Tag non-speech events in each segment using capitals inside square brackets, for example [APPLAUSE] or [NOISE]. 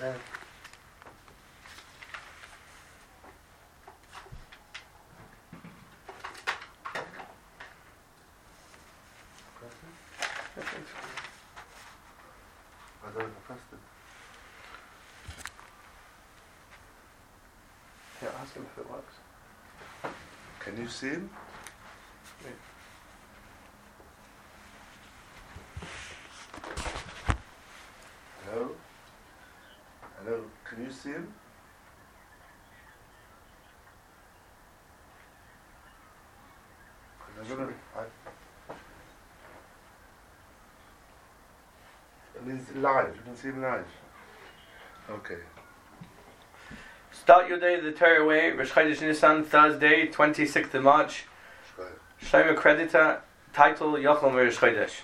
Yeah. I don't know if I pressed it. Yeah, ask him if it works. Can you see him? Can you see I don't know. I, it means live. You can see him live. Okay. Start your day the Torah way, Rosh Chodesh Nisan, Thursday, 26th of March. Shlomo Creditor, title Yochel Merish Chodesh.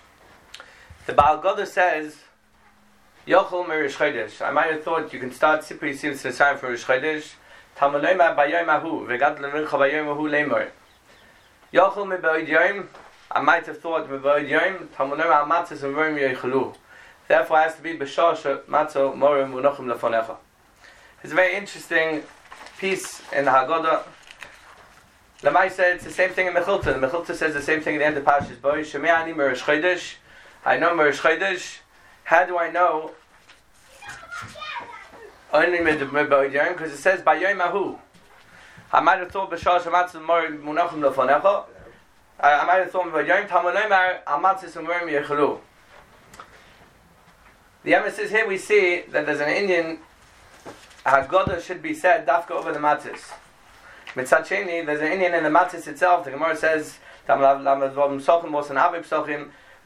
The Baal Goda says, Yochel Merish Chodesh. I might have thought you can start Sipri Sim Sesayim for Rosh Chodesh. Talmulema Bayom Ahu, Vegad Levincha Bayom Ahu Lemor. Yochel Me Ba'od Yom, I might have thought Me Ba'od Yom, Talmulema Amatzes and Rom Yechelu. Therefore it has to be B'Shosh Matzo Morim Unochim Lefonecha. It's a very interesting piece in the Haggadah. Lamai said it's the same thing in Mechilta. Mechilta says the same thing at the end of Pashas Boy. Sheme'ani Merish Chodesh. I know Merish Chodesh. How do I know? Only because it says by. I might have thought b'shar shematzim mor munachim lefonecha. I might have thought by Yom Tamunomar amatzis umorim yechalu. The emphasis here we see that there's an Indian Haggadah should be said dafka over the matzis. Mitzad there's an Indian in the matzis itself. The Gemara says, "Tam lav lav dvom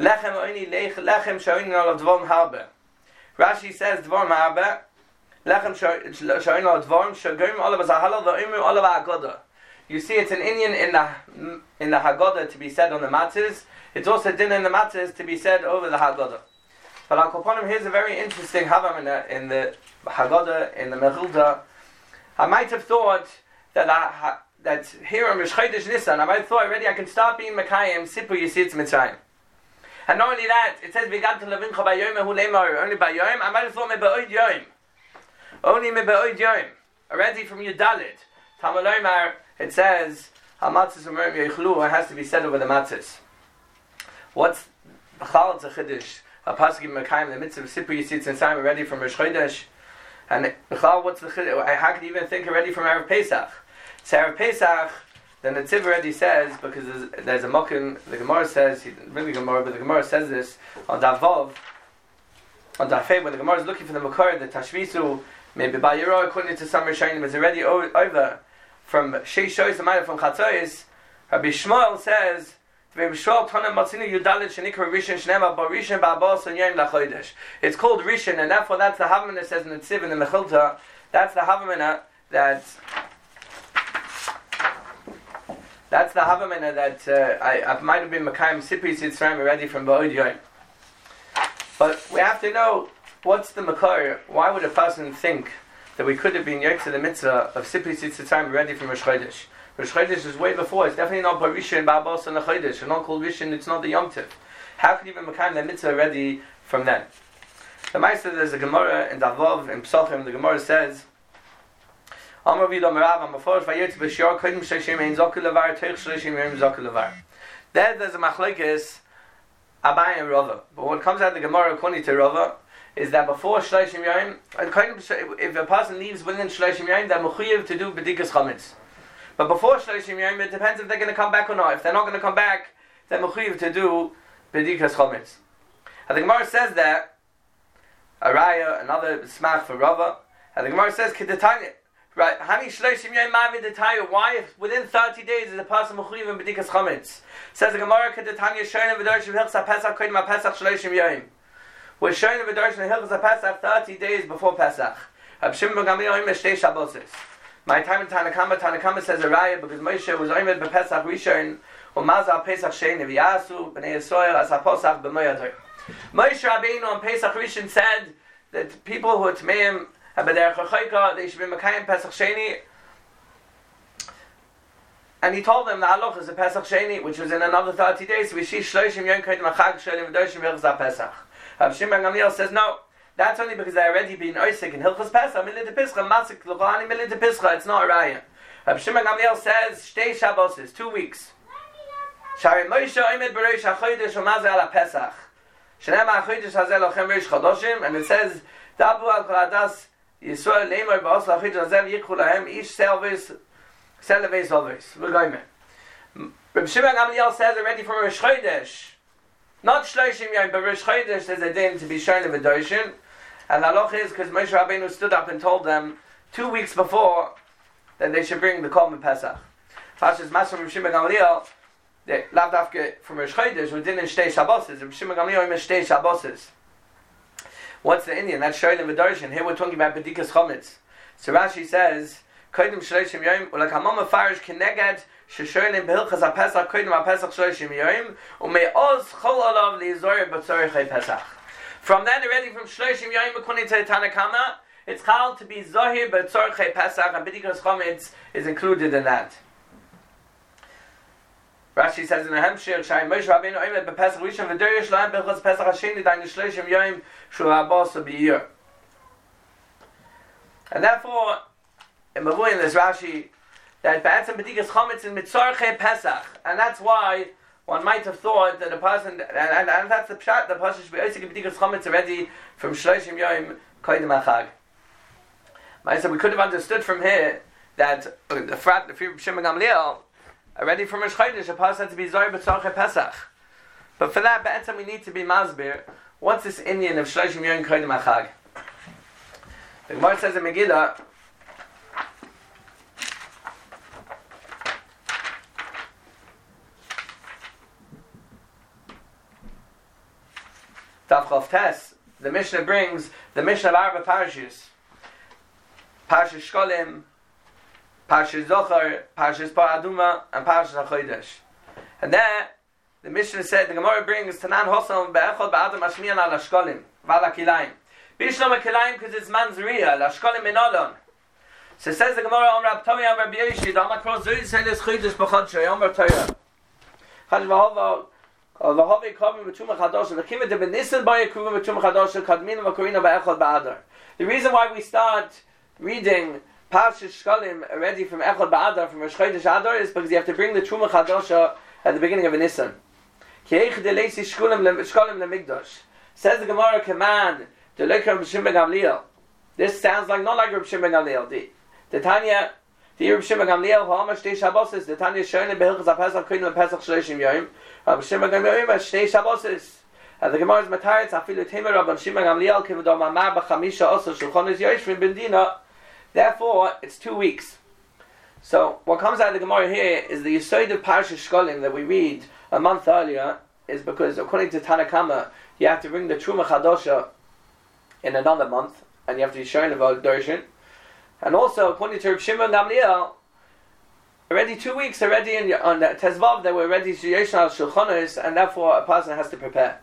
lechem oini lech lechem shoyin harbe." Rashi says dvom harbe lechem shoyin al dvom shogim olav zahalal v'oimu olav Haggadah. You see, it's an Indian in the in the Haggadah to be said on the matzis. It's also din in the matzis to be said over the Haggadah. But Al Koponim, here's a very interesting Havam in the, in the Haggadah, in the Mechilta. I might have thought that I, that here on Rosh Chodesh Nisan, I might have thought already I can start being Mekayim, Sipu Yisitz Mitzrayim. And not only that, it says, Vigad to Levincha Bayom Ehu Lemar, only by Yom, I might have thought me Ba'od Yom. Only me Ba'od Yom. Already from Yudalit. Tamalomar, it says, Hamatzis Umerim Yechlu, it has to be said over the matzis. What's Chal Tzachiddish? a pasuk in Mekayim, the mitzvah of Sipur Yisitz and Simon ready from Rosh Chodesh. And Bechal, what's the chiddush? How could you even think already from Erev Pesach? So Erev Pesach, the Netziv already says, because there's, there's a mokim, the Gemara says, really Gemara, but the Gemara says this on Davov, on Dafei, when the Gemara is looking for the Makar, the Tashvisu, maybe by Yero, according to some Rishonim, is already o- over from Sheish Shoyz, the from Chatzois. Rabbi Shmuel says, it's called Rishon, and therefore that's the Havamina says in the Tziv in the Mechilta. That's the Havamina that. That's the Havamina that uh, I, I might have been Makayim Sipri Sitzram already from Ba'od Yoim. But we have to know what's the Makar. Why would a person think that we could have been Yotze the mitzvah of Sipri Sitzram already from Rosh Chodesh? Rosh Chodesh is way before. It's definitely not Barisha and Babos and Chodesh. It's not called Rishon. It's not the Yom Tiv. How could you be Makayim the mitzvah already from then? The Meister, there's a Gemara in Davov, in Psochim, the Gemara says, Amar Vido Merav, Amar Forosh Vayetz B'Shior Kodim Sheshim Ein Zoku Levar, Teich Sheshim Yom Zoku Levar. There, there's a machlekes Abai and Rava. But what comes out of the Gemara according to Rava is that before Shloshim Yom, if a person leaves within Shloshim Yom, they're mechuyev to do B'dikas Chametz. But before Shloshim Yom, it depends if they're going to come back or not. If they're not going to come back, they're mechuyev to do B'dikas Chametz. And the Gemara says that Araya, another smach for Rava. And the Gemara says, Kidatanya. Right. Why, if within 30 days is a person Mechuyev in B'dikas Chametz? Says the Gemara, Kidatanya Shonim V'dorshim Hilchsa Pesach Kodim HaPesach Shloshim Yom. We're showing the V'dorshim Hilchsa Pesach 30 days before Pesach. Rab Shimon Gamliel Yom Shtei Shabboses. My time in Tanakama, Tanakama says Araya because Moshe was Oimed B'Pesach Rishon Umazal Pesach Shein V'yasu B'nei Yisrael As HaPosach B'Moyador. Moshe Rabbeinu on Pesach Rishon said that people who are Tmeim they should be Mekayim Pesach Sheni. And he told them the halach is a Pesach Sheni, which was in another 30 days. We see Shloshim Yom Kodim Achag Sholim V'Doshim V'Chzah Pesach. Rav Shimon Gamliel says no. That's only because they already been Oisik in Hilchas Pesach, Milit Pischa, Masik Lugani, Milit Pischa, it's not a Raya. Rabbi Shimon Gamliel says, Shtei Shabbos two weeks. Shari Moshe Oimed Bereish HaChodesh Umaze Ala Pesach. Shenem HaChodesh Hazel Lochem Reish Chodoshim, and it says, Dabu Al Kol Adas Yisrael Leimor Ba'os LaChodesh Hazel Yikhu Lahem Ish Selvis Selvis Selvis. We're going man. Rabbi Shimon Gamliel says already from Rosh Chodesh, not Shloshim Yom, but Rosh Chodesh a din to be shown in V'doshim, and the halach is because Moshe Rabbeinu stood up and told them two weeks before that they should bring the Korban Pesach. Pashas Mas from Shimon Gamliel, the Lavdafke from Rosh Chodesh, we didn't stay Shabboses. Rosh Shimon Gamliel even stay Shabboses. What's the Indian? That's Shailim Vidarshan. Here we're talking about Badikas Chometz. So Rashi says, Koidim Shleishim Yoim, Ulakhamam Mefarish Keneged, Sheshoilim Behilchas HaPesach, Koidim HaPesach Shleishim Yoim, Umeoz Chol Olav Liizor B'tzorechei Pesach. From that already, from Shleishim Yoim, according to Tanakama, it's called to be Zohir B'tzorechei Pesach, and Bedikas Chometz is included in that. Rashi says in the Hemshir, Shai Moshe Rabbeinu Oimed B'Pesach Rishon V'Der Yishloim B'Chutz Pesach Hasheni Dain Shloshim Yom Shu Habos B'Yir. And therefore, in Mavuyin there's Rashi that B'atzim B'dikas Chometz in Mitzorchei Pesach, and that's why one might have thought that a person, and, and, and that's the pshat, the person should be Oisik B'dikas Chometz already from Shloshim Yom Koidim Achag. So we could have understood from here that uh, the frat, the of Shimon Gamliel, already from Rosh Chodesh, a person had to be Zohar B'tzorche Pesach. But for that, be'etzam we need to be Masbir. What's this Indian of Shloshim Yom Koidim Achag? The Gemara says in Megillah, Tavchav Tes, the Mishnah brings the Mishnah of Arba Parashas. Parashas Shkolim, Parshas Zohar, Parshas Paraduma, and Parshas HaChodesh. And there, the Mishnah said, the Gemara brings Tanan Hosam Be'echol Ba'adam Ashmiyan al Ashkolim, Val HaKilayim. Bishlam HaKilayim, because it's Manzriya, al Ashkolim in Olon. So says the Gemara, Om Rab Tomi, Om Rab Yeshi, Dama Kro Zuri, Seles Chidosh B'chod Shoy, Om Rab Toya. Chad uh, The reason why we start reading Parshas Shkolim already from Echad Ba'adar, from Rosh Chodesh Adar, is because you have to bring the Truma Chadosha at the beginning of a Nisan. Says the Gemara command, to look Shimon Gamliel. This sounds like not like Reb Shimon Gamliel. The, Tanya, the Reb Shimon Gamliel, who almost shtei Shabbos the Tanya shoyne behilchas ha-Pesach koyin le-Pesach shloshim yoyim, Reb Shimon Gamliel, shtei Shabbos And the Gemara is mataritz, afilu temer Reb Shimon Gamliel, kivadom amar b'chamisha osa shulchan is yoyishvim b'ndina, Therefore, it's two weeks. So, what comes out of the Gemara here is the Yisod of Parsha Shkolim that we read a month earlier is because, according to Tanakama, you have to bring the Truma Chadosha in another month, and you have to be shown about Darshan. And also, according to Reb Shimon Gamliel, already two weeks already in, on the Tezvav, they were ready to Yeshna Shulchanos, and therefore a person has to prepare.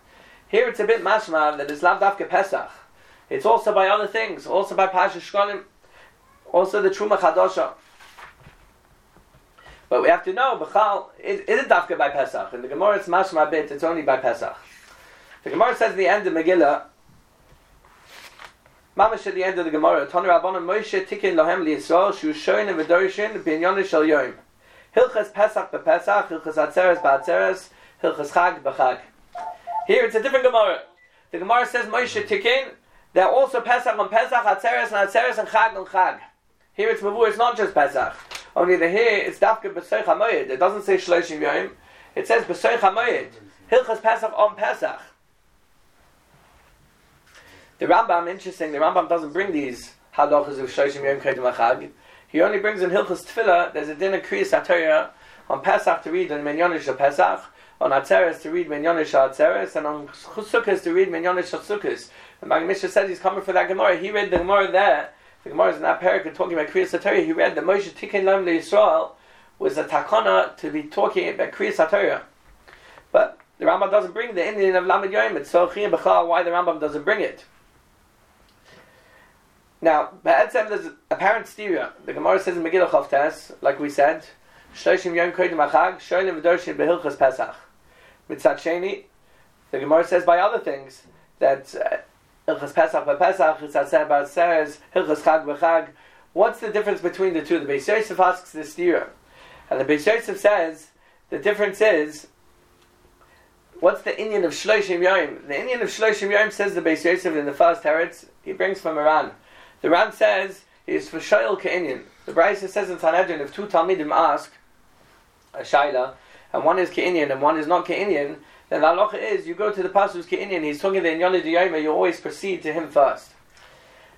Here it's a bit mashma that it's Lav Pesach. It's also by other things, also by Parsha Shkolim also the Truma Chadosha. But we have to know, Bechal, is, it Dafka by Pesach? In the Gemara, it's Mashma bit, it's only by Pesach. The Gemara says at the end of Megillah, Mamash at the end of the Gemara, Tonu Rabbanon Moshe Tikin Lohem Liyisrael, Shu Shoyin and Vedorishin, Binyon Shal Yom. Hilchas Pesach bePesach, Hilchas Atzeres beAtzeres, Hilchas Chag beChag. Here it's a different Gemara. The Gemara says Moshe Tikin, they're also Pesach on Pesach, Atzeres and Atzeres and Chag on Chag. Here it's Mavu, it's not just Pesach. Only the here it's Dafka B'Soich HaMoyed. It doesn't say Shloshim Yom. It says B'Soich HaMoyed. Hilchas Pesach on Pesach. The Rambam, interesting, the Rambam doesn't bring these halachas of Shloshim Yom Kredim HaChag. He only brings in Hilchas Tefillah, there's a dinner Kriyas HaTorah on Pesach to read in Menyonish Pesach, on Atzeres to read Menyonish Atzeres, and on Sukkot to read Menyonish Sukkot. The Maggid Mishnah says he's coming for that Gemara. He read the Gemara there the Gemara is in that parak talking about Kriyas HaTorah. He read that Moshe Tikkun Lam Yisrael was a takana to be talking about Kriyas HaTorah. But the Rambam doesn't bring the Indian of Lamed Yom. It's so chiyim b'chal why the Rambam doesn't bring it. Now, Ba'etzem, there's apparent styria. The Gemara says in Megillah Chavtes, like we said, Shloshim Yom Kodim Achag, Sholim V'Doshim Behilchas Pesach. Mitzat Sheni, the Gemara says by other things that uh, Hilchas Pesach by Pesach, Chitzat says, Hilchas Chag by What's the difference between the two? The Beis Yosef asks this stira. And the Beis Yosef says, the difference is, what's the Indian of Shloshim Yom? The Indian of Shloshim Yom says the Beis Yosef in the first Teretz, he brings from Iran. The Ran says, is for Shoyl Ke'inyan. The Brisa says in Sanhedrin, if two Talmidim ask a Shaila, and one is Ke'inyan and one is not Ke'inyan, then the halacha is you go to the pasuk Ke'inyan, he's talking the Inyali Diyoma, you always proceed to him first.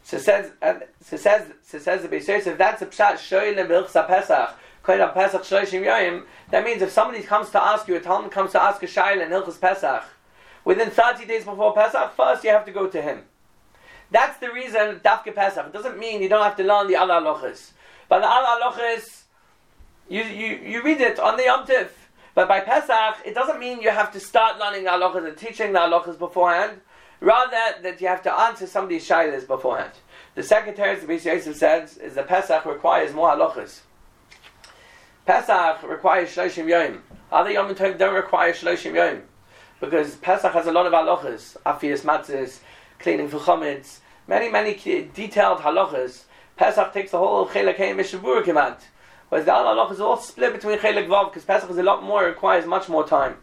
So says, and so says, so says the Beis Yosef, that's a pshat shoylim b'ilchsa Pesach, koyda Pesach shloshim yoyim. That means if somebody comes to ask you, a Talmud comes to ask a shayla in Hilchas Pesach, within 30 days before Pesach, first you have to go to him. That's the reason Dafke Pesach. It doesn't mean you don't have to learn the Allah halachas. But the Allah halachas, you, you, you read it on the Yom Tif. But by Pesach, it doesn't mean you have to start learning the halachas and teaching the halachas beforehand. Rather, that you have to answer somebody's shilas beforehand. The second teretz the Yosef says is that Pesach requires more halachas. Pesach requires shloshim yom. Other yom tov don't require shloshim yom because Pesach has a lot of halachas, afias matzahs, cleaning for chametz, many many detailed halachas. Pesach takes the whole chelak hey mishavur command. Whereas the other halachas are all split between chelak vav because Pesach is a lot more, requires much more time.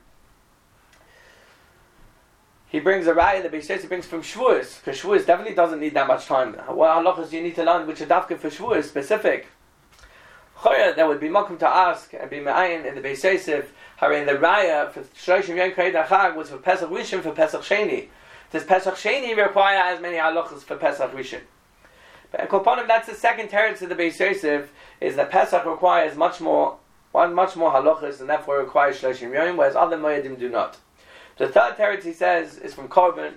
He brings a raya that Beis he brings from Shavuos, because Shavuos definitely doesn't need that much time. What halachas you need to learn which are for Shavuos specific? Choya, there would be welcome to ask and be ma'ayin in the Beis Yosef, in the raya for Shloshim Yom Koyed Achag was for Pesach Rishon for Pesach Sheni. Does Pesach Sheni require as many halachas for Pesach Rishon? Koponim, that's the second teretz of the Beis Yosef, is that Pesach requires much more, one much more halachas, and therefore requires Shloshim Yom, whereas other Moedim do not. The third teretz he says is from Korban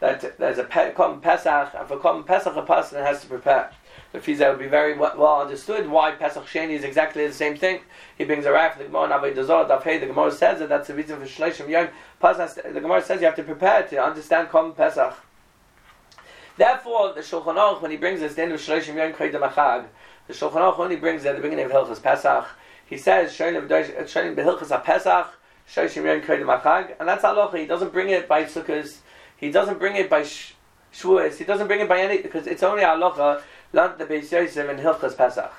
that there's a pe- Pesach, and for Korban Pesach a person has to prepare. The Fizah would be very well understood why Pesach Sheni is exactly the same thing. He brings a raf the Gemara Navay Dazor. The Gemara says that that's the reason for Shloshim Yom. The Gemara says you have to prepare to understand Korban Pesach. Therefore, the Shulchan Aruch, when he brings us the end of Shloshim Yom Koydem Achag, the Shulchan Aruch only brings at the beginning of Hilchas Pesach. He says Shonim uh, Behilchas Pesach Shoshim Yom Kodim Achag, and that's halacha. He doesn't bring it by sukkahs. He doesn't bring it by shvuas. He doesn't bring it by any because it's only halacha. Lant the Beis Yosef and Hilchas Pesach.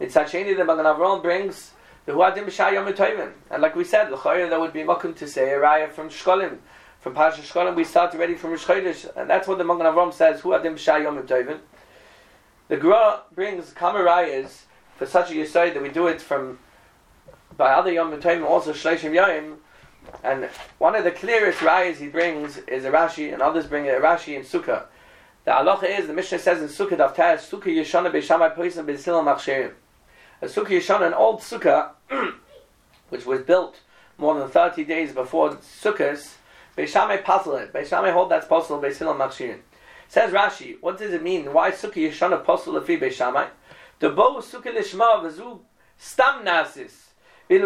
It's Hasheni the Magen Avraham brings the Huadim B'Shayom Tovim, and like we said, the l'chayir that would be makom to say a from Shkolim. From Pasha Shkolim, we start already from Rosh and that's what the Magen Avraham says. Huadim B'Shayom Tovim. The Gra brings kamarayas for such a yisoid that we do it from by other Yom Tovim also Shleishim Yom, and one of the clearest rayas he brings is a Rashi, and others bring a Rashi in Sukkah. The halacha is the Mishnah says in Sukkah Daftar Sukkah Yeshana Beishamai Poisim Beisilam Machsherim. A Sukkah Yeshana, an old Sukkah, [CLEARS THROAT] which was built more than thirty days before Sukkahs, Beishamai puzzle it. Beishamai hold that's possible Beisilam Machsherim. Says Rashi, what does it mean? Why Sukkah Yeshana possible Lefi Beishamai? The bow Suki Lishma Vazu Stam Nasis. If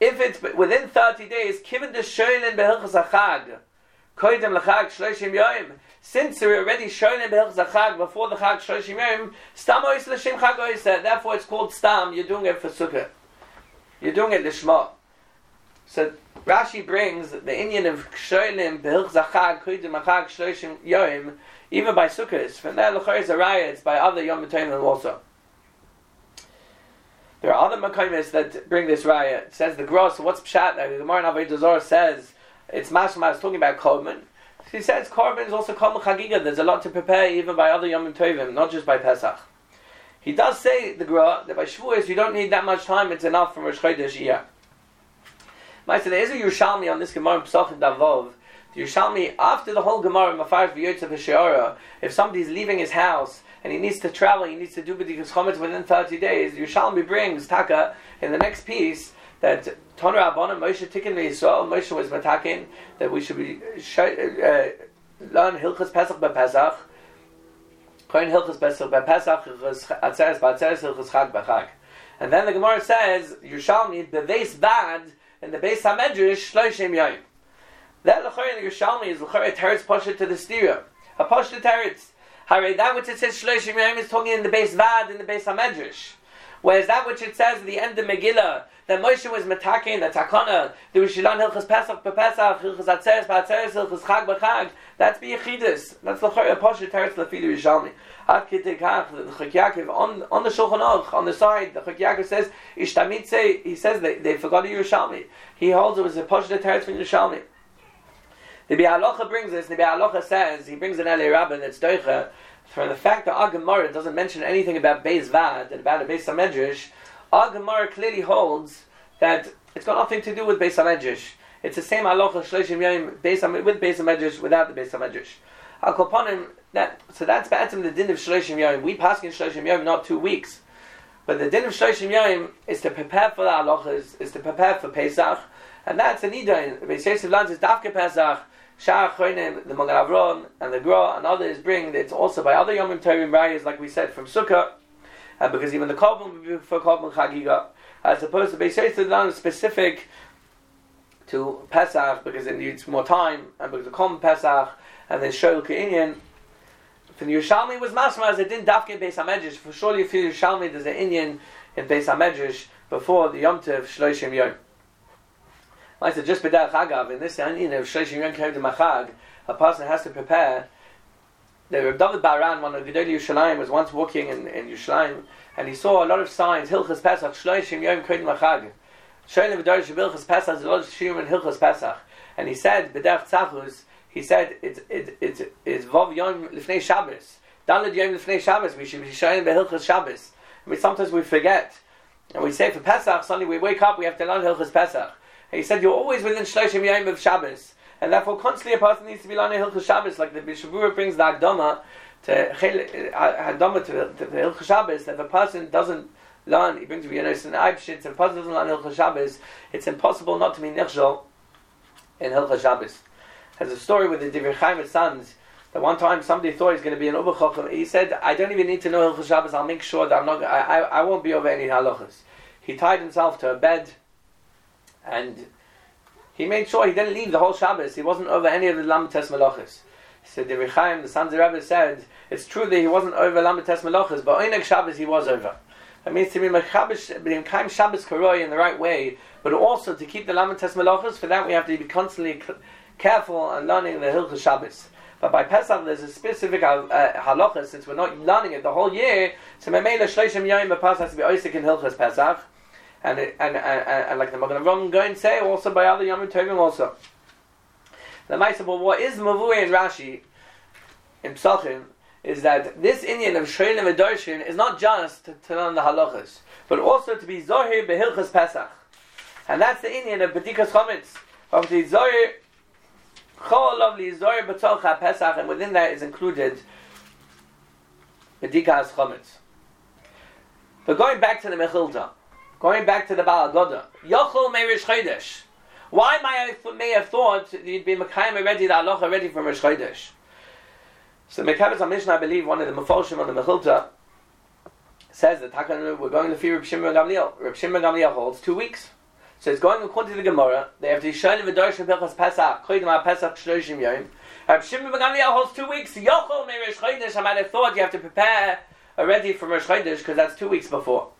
it's within 30 days, given the shoylin behilchas achag, koidem lechag shloshim yoim, since we're already shoylin behilchas achag before the chag shloshim yoim, stam ois l'shem chag oisa, therefore it's called stam, you're doing it for sukkah. You're doing it lishma. So Rashi brings the Indian of shoylin behilchas achag, koidem achag shloshim yoim, even by sukkahs. From there, is a by other yom Tovim also. There are other makaimis that bring this raya. It says the gross. What's pshat? The Gemara Navay says it's mashma. It's talking about korban. He says korban is also korban chagiga. There's a lot to prepare even by other yomim tovim, not just by Pesach. He does say the Gemara that by Shavuos you don't need that much time. It's enough from Rosh Chodesh year. So there is a Yerushalmi on this Gemara Pesachim Davov. The Yerushalmi after the whole Gemara Mafarish V'Yotzav if somebody's leaving his house and he needs to travel, he needs to do B'dikas Chometz within 30 days, Yerushalmi brings Taka in the next piece that Toner Abona Moshe Tikkun Yisrael, Moshe was matakin that we should be uh, learn Hilchas Pesach Pesach, Kohen Hilchas Pesach Pesach, Hilchas Atzeres Ba'atzeres, Hilchas Chag B'Chag. And then the Gemara says, Yerushalmi, base bad, and the base Hamedrash, Shloshim Yoyim. That L'chor in the Yerushalmi is L'chor a teretz pasha to the stereo. A pasha teretz. Hare, that which it says Shloshim Yom is talking in the base Vad, in the base Hamedrash. Whereas that which it says at the end of Megillah, that Moshe was metaking, the takana, the Rishilan Hilchas Pesach Pesach, Hilchas Atzeres Ba'atzeres, Hilchas Chag B'Chag, that's B'Yechidus. That's the Chor Poshet Teretz Lefidu Rishalmi. Ad Kitekach, the Chok Yaakov, on, on the Shulchan Aruch, on the side, the Chok Yaakov says, Ishtamitze, he says they, they forgot the Yerushalmi. He holds it was a Poshet Teretz from Yerushalmi. The Biur Halacha brings this, the Biur Halacha says, he brings an Eli Rabbin that's Doicha, from the fact that Agamara doesn't mention anything about Beis Vad and about a Beis Hamedrash, Agamara clearly holds that it's got nothing to do with Beis Hamedrash. It's the same halacha shloshim yom with Beis Hamedrash without the Beis Hamedrash. Al that so that's the din of shloshim yom. We pass in shloshim yom not two weeks, but the din of shloshim yom is to prepare for the halachas, is to prepare for Pesach, and that's an idain. Beis Yosef lands is dafke Pesach. Shah the Magen Avron, and the Gra, and others bring it's also by other Yomim Tovim Rayas, like we said, from Sukkah, uh, because even the Korban for Korban Chagiga, as opposed to Beis Yosef specific to Pesach, because it needs more time, and because of Korban Pesach, and then Shoel Ke'inyan, for the Yerushalmi was masma as it didn't dafke Beis Hamedrash. For surely you Yerushalmi there's an Indian in Beis Hamedrash before the Yom Tov Shloshim Yom. Like I said, just b'derech agav, in this Indian of Shloshim Yom Kev Machag, a person has to prepare. The David Baran, one of the Gedolei Yerushalayim, was once walking in, in Yerushalayim, and he saw a lot of signs, Hilchas Pesach, Shloshim Yom Kev Machag. Shoyim V'dorish Hilchas Pesach, there's a lot of Shiyum in Hilchas Pesach. And he said, b'derech tzachus, he said it's it's it's it's Vov Yom Lifnei Shabbos. Daled Yom Lifnei Shabbos. We should be showing Behilchas Shabbos. I mean, sometimes we forget, and we say for Pesach Sunday we wake up we have to learn Hilchas Pesach. He said you're always within Shloshim Yom of Shabbos, and therefore constantly a person needs to be learning Hilchas Shabbos. Like the Bishavura brings the Agdama to uh, Agdama to the, Shabbos that if a person doesn't learn, he brings you know it's an Eibshitz. If a person doesn't learn Hilchas Shabbos, it's impossible not to be Nichshol in Hilchas Shabbos has a story with the Chaim sons. That one time somebody thought he's going to be an Uber He said, "I don't even need to know Hilchas Shabbos. I'll make sure that I'm not. I, I, I won't be over any halachas." He tied himself to a bed, and he made sure he didn't leave the whole Shabbos. He wasn't over any of the Lamates Malachas. He said, the Chaim, the sons of Rebbe, said, it's true that he wasn't over Lamates Malachas, but Oinek Shabbos he was over. That means to be Mekhaim Shabbos Karoi in the right way, but also to keep the Lamates Malachas, for that we have to be constantly careful and learning the Hilchah Shabbos. But by Pesach, there's a specific uh, halacha, since we're not learning it the whole year, so Memela Shloshim Yom Pesach has to be Oisik in Hilchas Pesach. And, and, and, and, like the Magen Avram go and say, also by other Yom Tovim also. The Maisa, well, what is Mavui and Rashi in Psachim is that this Indian of Shrein and Darshin is not just to, to learn the halachas, but also to be Zohir behilchas Pesach. And that's the Indian of Betikas Chometz. Of the Zohir Chol lovely Zohar B'Tolcha Pesach, and within that is included B'Dikas Chometz. But going back to the Mechilta, going back to the Baal Goda, Yochel Meirish Chodesh. Why may I uh, may have thought you'd be Mekayim already, the Allah already from Rish Chodesh? So Mekabes Mishnah, I believe, one of the Mefolshim on the Mechilta, says that uh, we're going to fear Reb Shimon Gamliel. Reb Shimon Gamliel holds two weeks. So it's going according to the Gemara. They have to show the Dorshan Pilchas Pesach, Chodim Pesach Shloshim Yom. Rab Shimon Gamliel holds two weeks. Yochol me Rosh Chodesh. I might have thought you have to prepare already for Rosh Chodesh because that's two weeks before.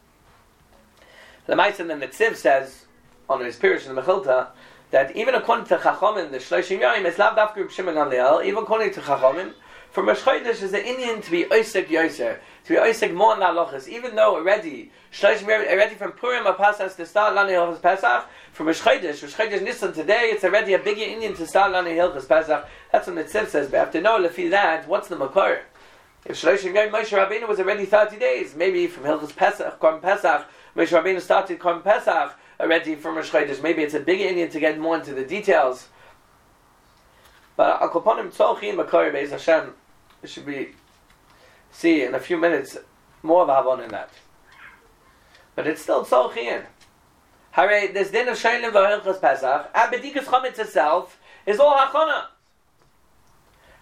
The then the Tziv says on his Pirish in the Mechilta that even according to Chachomim, the Shloshim it's lav dafka Rab Shimon Gamliel. Even according to Chachomim, for Rosh is the Indian to be Oisek Yoser, to be Oisek more in the halachas, even though already, already from Purim or Pasas to start Lani Hilchas Pesach, from Rosh Chodesh, Rosh Nisan today, it's already a bigger Indian to start Lani Hilchas Pesach. That's what the Tzib says, but after know, lefi that, what's the Makor? If Shloshim Yom Moshe Rabbeinu was already 30 days, maybe from Hilchas Pesach, Korban Pesach, Moshe Rabbeinu started Korban Pesach already from Rosh Chodesh, maybe it's a bigger Indian to get more into the details. But Akoponim Tzolchi Makor Beis Hashem, it should be see in a few minutes more of Havon in that. But it's still Tzolchiin. Hare, this din of Shailim v'Hilchas Pesach, and Bedikas Chometz itself is all Hachana.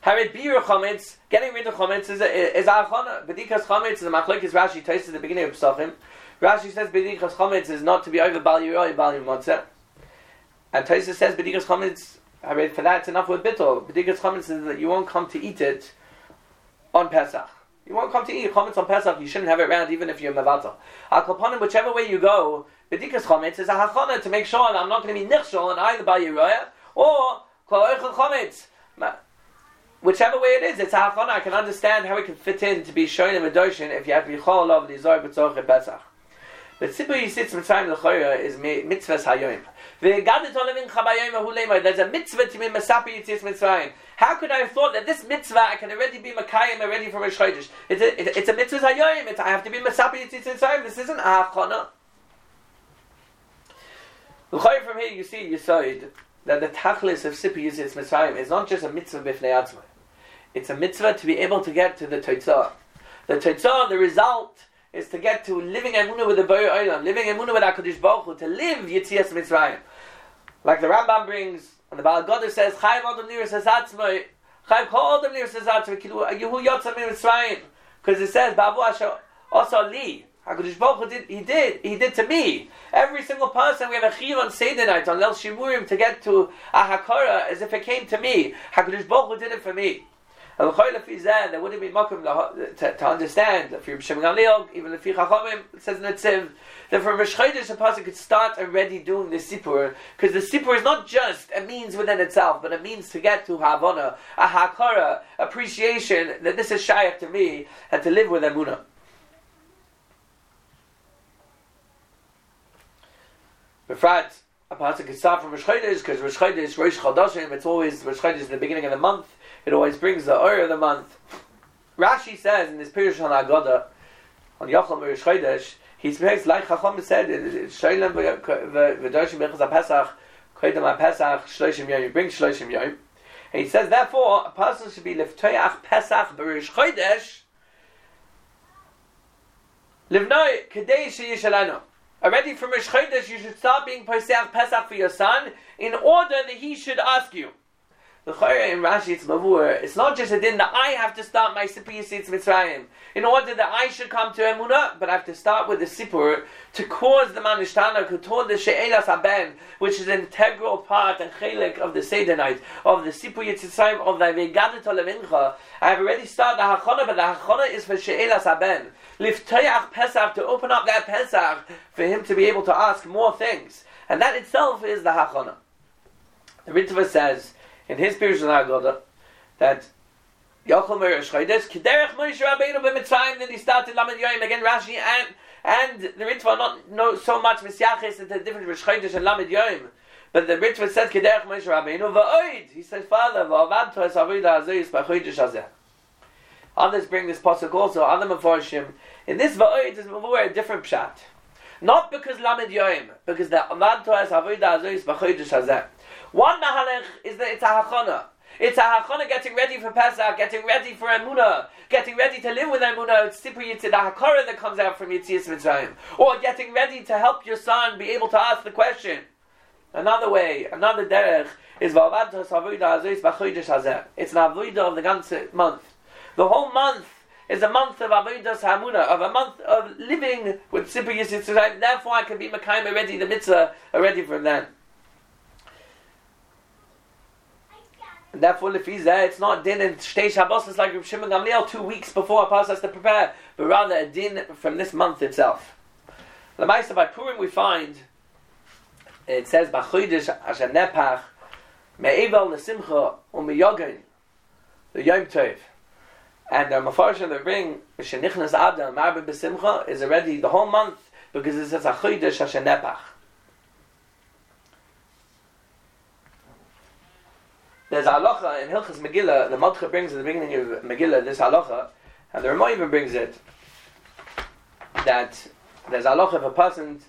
Hare, Bir Chometz, getting rid of Chometz is, is Hachana. Bedikas Chometz is a Machlokes Rashi Tosis at the beginning of Pesachim. Rashi says Bedikas Chometz is not to be over Bal Yiroi, Bal. And Tosis says Bedikas Chometz, Hare, for that it's enough with Bittul. Bedikas Chometz is that you won't come to eat it on Pesach. You won't come to eat chametz on Pesach. You shouldn't have it around, even if you're mevatel. Al kaponim, whichever way you go, bedikas chametz is a hachana to make sure that I'm not going to be nichshol and either by Uriah or kol chametz. Whichever way it is, it's a hachana. I can understand how it can fit in to be shown in Medoshin if you have to be chol of the zor b'tzorch Pesach. But Sipur Yisitz Mitzrayim L'choyer is mitzvahs hayoim. There's a mitzvah to be Masapi Yitzis Mitzrayim. How could I have thought that this mitzvah I can already be Makayim already from? It's a, it's a mitzvah hayoim. It's, I have to be Masapi Yitzis Mitzrayim. This isn't a hafchana. L'choyer from here you see Yisoid that the tachlis of Sipur Yitzis Mitzrayim is not just a mitzvah b'fnei atzmai. It's a mitzvah to be able to get to the Toitzah. The Toitzah, the result is to get to living emuna with the Bayer Olam, living emuna with Hakadosh Baruch Hu, to live Yitzias Mitzrayim. Like the Rambam brings, and the Baal Godah says, Chayv Adam Nir Sazatzmai, Chayv Kol Adam Nir Sazatzmai, Kilu Yehu Yotzam Mitzrayim, because it says, Babu Asher also Li. Hakadosh Baruch Hu did, he did, he did to me. Every single person, we have a chiv on Seder night, on Lel Shimurim, to get to a Hakara, as if it came to me. Hakadosh Baruch Hu did it for me. There wouldn't be makom to, to understand. If you're Shem Gamliel, even if Chachamim, says in the that from Rosh Chodesh a person could start already doing the Sipur, because the Sipur is not just a means within itself, but a means to get to Havana, a Hakara, appreciation that this is Shaykh to me, and to live with Emunah. Befrat, a person could start from Rosh Chodesh, because Rosh Chodesh, Rosh Chodashim, it's always, Rosh Chodesh is the beginning of the month, it always brings the oil of the month. Rashi says in this Pirush on Agoda, on Yochel Merish Chodesh, he speaks like Chacham said, Shoylem v'doshim b'chaz ha-Pesach, koydem ha-Pesach, shloshim yom, you bring shloshim yom. And he says, therefore, a person should be liftoyach Pesach b'rish Chodesh, livnoi kedei sheyishalano. Already from Rish Chodesh, you should start being Pesach Pesach for your son, in order that he should ask you. The Chayra in Rashi it's Mavur. It's not just a din that I have to start my Sipur Yisitz Mitzrayim in order that I should come to Emunah, but I have to start with the Sipur to cause the Manishtana to told the She'elas Haben, which is an integral part and chelik of the Seder night, of the Sipur Yitzrayim, of the Vegadet Olevincha. I have already started the Hachana, but the Hachana is for She'elas Haben. Liftayach Pesach, to open up that Pesach for him to be able to ask more things. And that itself is the Hachana. The Ritva says, in his Pirush Agoda that Yochel Merish Chodesh Kederech Moshe Rabbeinu b'Mitzrayim then he started Lamed Yoim again Rashi and and the Ritva not know so much Misyachis into the different Rosh Chodesh and Lamed Yoim but the Ritva says Kederech Moshe Rabbeinu v'Oid he says Father v'Avad es Avida Azoyis b'Chodesh Hazeh Others bring this pasuk also. Other mafarshim in this va'oid is a different pshat. Not because lamed yoim, because the avad toas avodah azois b'chodesh hazeh. One mahalech is that it's a hachana. It's a hachana getting ready for Pesach, getting ready for Emunah, getting ready to live with Emunah. It's Yitzid, the hakara that comes out from Yitzias Mitzrayim. Or getting ready to help your son be able to ask the question. Another way, another derech, is Vavados Avodah Azois Vachodesh Hazeh. It's an Avodah of the ganze month. The whole month is a month of Avodah Hamuna, of a month of living with Sipur Yitzid. Therefore I can be Mekayim already, the mitzvah already from then. Therefore, Lefiza, it's not din and Shtei Shabbos, it's like Rav Shimon Gamliel two weeks before a person has to prepare, but rather a din from this month itself. The Meister by Purim we find, it says, Bachuidish Asher Nepach, Me'evel Nesimcha, U'meyogen, the Yom Tov. And the Mefarshim that bring, Shenichnas Adam, Marbe Besimcha, is already the whole month, because it says, Achuidish Asher Nepach. There's halacha in Hilchas Megillah. The Madcha brings at the beginning of Megillah this halacha, and the Ramah even brings it that there's halacha if a person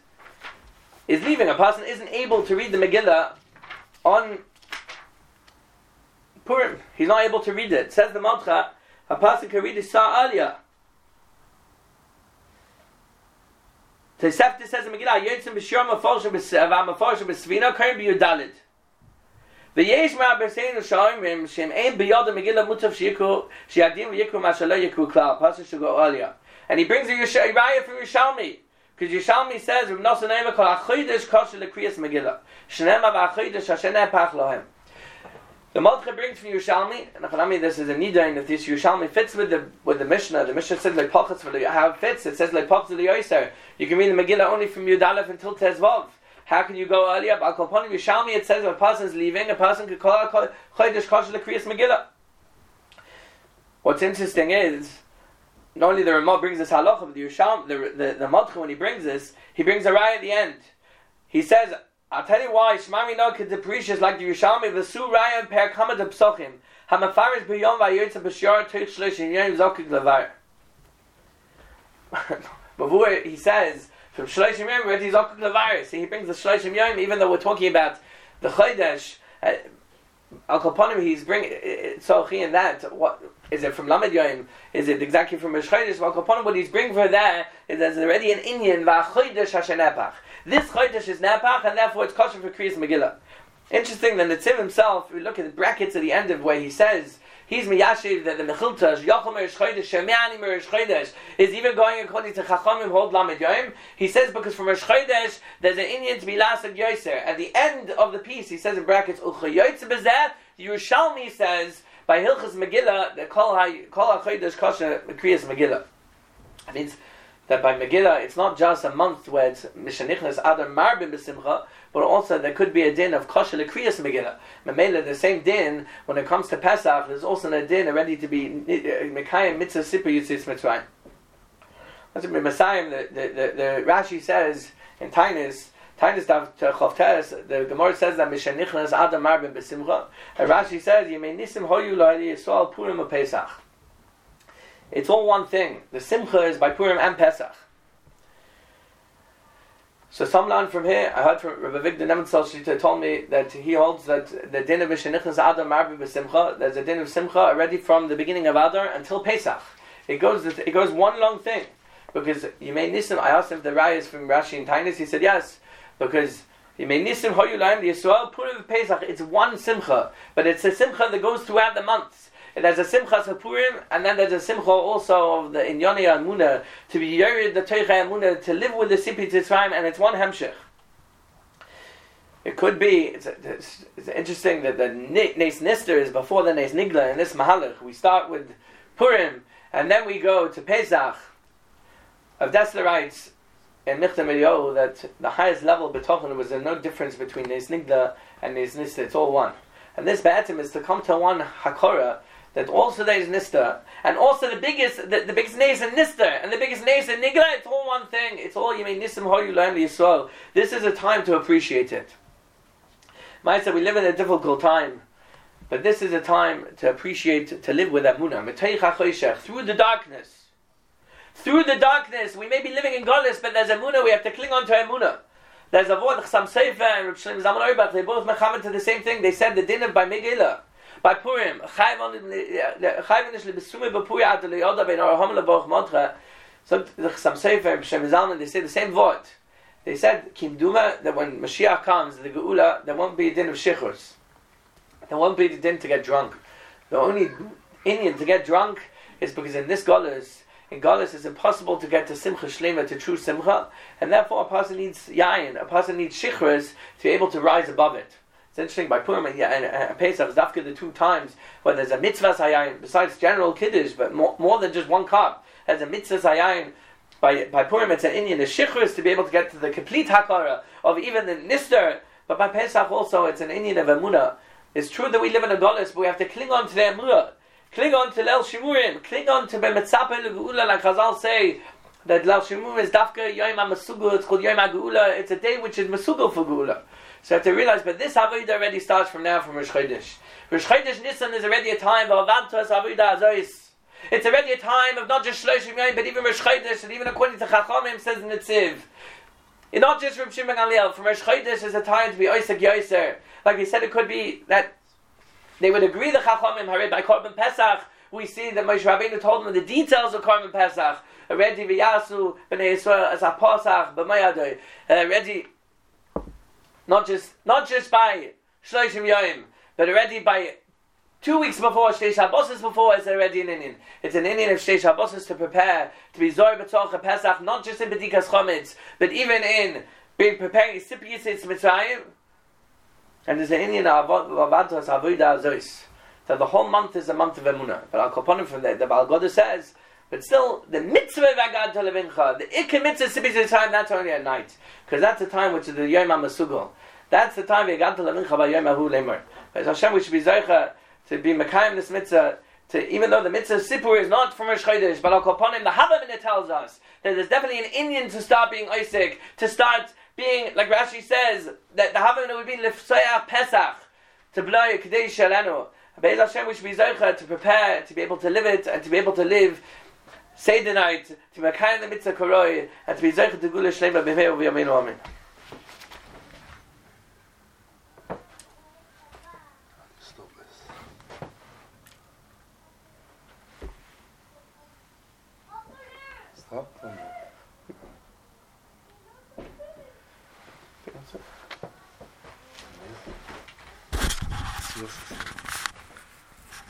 is leaving, a person isn't able to read the Megillah on Purim. He's not able to read it. Says the Madcha, a person can read Sa'aliyah. Tosefta says in Megillah, Yotzim b'shir maforsha b'svina, karim b'yudalid. ויש מהברסינו שאומרים שהם אין ביוד המגילה מוטב שיקו, שיעדים ויקו מה שלא יקו כלל, פסו שגאוליה. And he brings a Yiraya from Yerushalmi. Because Yerushalmi says, Rav Nosson Eva kol achoidesh kosher lekriyas Megillah. Shnema v'achoidesh hasheneh pach lohem. The Malcha brings from Yerushalmi, and Achanami, this is a nida, and if this Yerushalmi fits with the with the Mishnah, the Mishnah says like pockets for the how it fits. It says like pockets of the Yoser. You can read the Megillah only from Yudalef until Tezvav. How can you go earlier? Al Kolponim Yerushalmi, it says if a person is leaving, a person could call out Chodesh Lekriyas Megillah. What's interesting is, not only the Ramah brings this halacha, but the Yerushalmi, the the, the Malcha, when he brings this, he brings a raya at the end. He says I'll tell you why. Shmami no depreciates like the Yerushalmi v'su raya per kama de psochim. Hamafaris b'yom v'ayotza b'shar teich shlish in yom zokik levar. [LAUGHS] Before he says from shloshim yom ready zokik levar. See, he brings the shloshim yom even though we're talking about the chodesh. Uh, Al Kaponim, he's bringing so in that. What is it from Lamed Yom? Is it exactly from Rosh Chodesh? Al Kaponim, what he's bringing for there is there's already an Indian va'chodesh hashenepach. This Chodesh is Nepach, and therefore it's kosher for Kriyas Megillah. Interesting, then the Netziv himself, we look at the brackets at the end of where he says, he's miyashiv that the mechiltash yachol merish chodesh chodesh is even going according to chachamim hold lamed yom. He says because from merish chodesh there's an Indian to be lasted yoser. At the end of the piece, he says in brackets uchayoytze bezeh. Yerushalmi says by Hilchas Megillah that kol ha kol ha kosher kriyas Megillah. It means that by Megillah it's not just a month where it's Mishanichnas Adar Marbim B'Simcha, but also there could be a din of Kosher Lekriyas Megillah. Memela, the same din, when it comes to Pesach, there's also a din ready to be uh, Mekayim Mitzvah Sipur Yitzis Mitzrayim. That's what Messiah, the, Rashi says in Tainis, Tainis Dav Chavteres, the Gemara says that Mishanichnas Adar Marbim B'Simcha, and Rashi says, Yemei Nisim Hoyu Lo'ali Yisrael Purim Pesach. It's all one thing. The Simcha is by Purim and Pesach. So some learn from here. I heard from Rabbi Victor Nemetzel told me that he holds that the din of Mishanichnas Adar Marbi b'Simcha. There's a din of Simcha already from the beginning of Adar until Pesach. It goes. It goes one long thing because you may nisim. I asked him if the raya is from Rashi and Tainis. He said yes because you may nisim hoyulayim the Yisrael Purim Pesach. It's one Simcha, but it's a Simcha that goes throughout the months there's a simcha of Purim, and then there's a simcha also of the Inyani Amuna to be Yerid the Teicha Amuna to live with the Sipi Tzrayim, and it's one hemshech. It could be. It's, it's, it's interesting that the Nes Nister is before the Nes Nigla in this Mahalach. We start with Purim, and then we go to Pesach. Of Dessler writes in Michtam that the highest level betochen was there no difference between Nes Nigla and Nes Nister. It's all one. And this Ba'atim is to come to one Hakora that also there is Nista, and also the biggest, the, the biggest nays in Nista, and the biggest nays in Nigla, it's all one thing. It's all you mean Nisim Hoyu Lam Yisrael. This is a time to appreciate it. Maisa, we live in a difficult time, but this is a time to appreciate, to live with Amunah. Through the darkness. Through the darkness, we may be living in Golis, but there's Amunah, we have to cling on to Amunah. There's a word, Chasam Sofer and Reb Shlim Zaman Oibach, they both mechamed to the same thing. They said the din of by Megillah by Purim, ben. So some sefer Shem Zalman they say the same word. They said kimduma that when Mashiach comes, the geula, there won't be a din of shichus. There won't be the din to get drunk. The only Indian to get drunk is because in this Golas, in Golas it's impossible to get to Simcha Shlema, to true Simcha, and therefore a person needs yayin, a person needs shichras to be able to rise above it. It's interesting by Purim and, and, and Pesach, Zafka the two times where there's a mitzvah sayayin, besides general kiddush, but more, more than just one cup, there's a mitzvah sayayin. By, by Purim, it's an Indian, the shichus to be able to get to the complete hakara of even the nister. But by Pesach also, it's an Indian of Emunah. It's true that we live in a Golis, but we have to cling on to the Emunah. Cling on to Lel Shimurim. Cling on to Bemetzape Legeula, like Chazal say, that Lel Shimurim is Dafka Yoim HaMasugul, it's called Yoim HaGeula. It's a day which is Masugul for Geula. So you have to realize, but this Avodah already starts from now from Rosh Chodesh. Rosh Chodesh Nisan is already a time of Avantos Avodah Azois. It's already a time of not just Shloshim Yom, but even Rosh Chodesh, and even according to Chachamim says in the Tziv. It's not just from Shimon Gamliel. From Rosh Chodesh is a time to be Isaac Yoser. Like we said, it could be that they would agree the Chachamim Harid by Korban Pesach. We see that Moshe Rabbeinu told them the details of Korban Pesach. Already v'yasu b'nei Yisrael as a Pesach b'mayadoi. Uh, already not just not just by Shloshim Yom, but already by two weeks before Shtei Shabbos before it's already an Indian. It's an Indian of Shtei Shabbos to prepare to be Zor B'Tzorcha Pesach, not just in B'dikas Chometz, but even in being preparing Sip Yitzitz Mitzrayim. And there's an Indian Avatos Avodah Azois. That the whole month is a month of Emunah. But I'll call from there. The Balgoda says, but still, the mitzvah of Agad Tolevincha, the ikka mitzvah to be that's only at night. Because that's the time which is the Yom HaMasugol. That's the time Agad Tolevincha by Yom HaHu Lemur. But Hashem, we should be Zaycha to be Mekayim this mitzvah, to, even though the mitzvah Sipur is not from Rosh Chodesh, but Al Koponim, the Havamina tells us that there's definitely an Indian to start being Isaac, to start being, like Rashi says, that the Havamina would be Lefsoyah Pesach, to blow Kadesh Shalenu. Be'ez Hashem, we should be Zaycha to prepare, to be able to live it, and to be able to live say the night, to kind the mitzvah koroi, and to be zaycha to gula shlema b'mei u'v'yameinu amen.